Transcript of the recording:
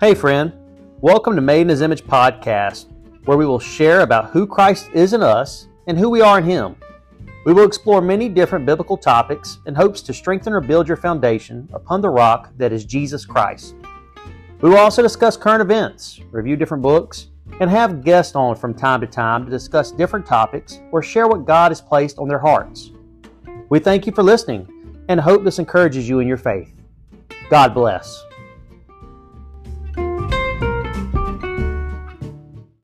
Hey, friend. Welcome to Made in His Image podcast, where we will share about who Christ is in us and who we are in Him. We will explore many different biblical topics in hopes to strengthen or build your foundation upon the rock that is Jesus Christ. We will also discuss current events, review different books, and have guests on from time to time to discuss different topics or share what God has placed on their hearts. We thank you for listening and hope this encourages you in your faith. God bless.